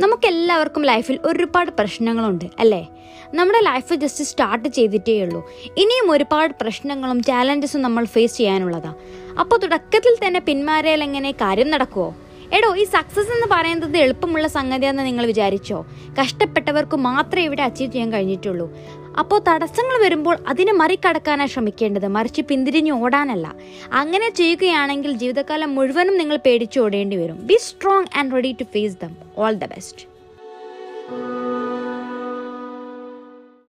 നമുക്കെല്ലാവർക്കും ലൈഫിൽ ഒരുപാട് പ്രശ്നങ്ങളുണ്ട് അല്ലേ? നമ്മുടെ ലൈഫ് ജസ്റ്റ് സ്റ്റാർട്ട് ചെയ്തിട്ടേ ഉള്ളൂ. ഇനിയും ഒരുപാട് പ്രശ്നങ്ങളും ചാലഞ്ചസും നമ്മൾ ഫേസ് ചെയ്യാനുള്ളതാണ് അപ്പോൾ തുടക്കത്തിൽ തന്നെ പിന്മാറിയാൽ എങ്ങനെ? കാര്യം നടക്കുമോ എടോ ഈ സക്സസ് എന്ന് പറയുന്നത് എളുപ്പമുള്ള സംഗതിയാണെന്ന് നിങ്ങൾ വിചാരിച്ചോ? കഷ്ടപ്പെട്ടവർക്ക് മാത്രമേ ഇവിടെ അച്ചീവ് ചെയ്യാൻ കഴിഞ്ഞിട്ടുള്ളൂ. അപ്പോൾ തടസ്സങ്ങൾ വരുമ്പോൾ അതിനെ മറികടക്കാനാണ് ശ്രമിക്കേണ്ടത്. മറിച്ച് പിന്തിരിഞ്ഞ് ഓടാനല്ല. അങ്ങനെ ചെയ്യുകയാണെങ്കിൽ ജീവിതകാലം മുഴുവനും നിങ്ങൾ പേടിച്ച് ഓടേണ്ടി വരും. Be strong and ready to face them all the best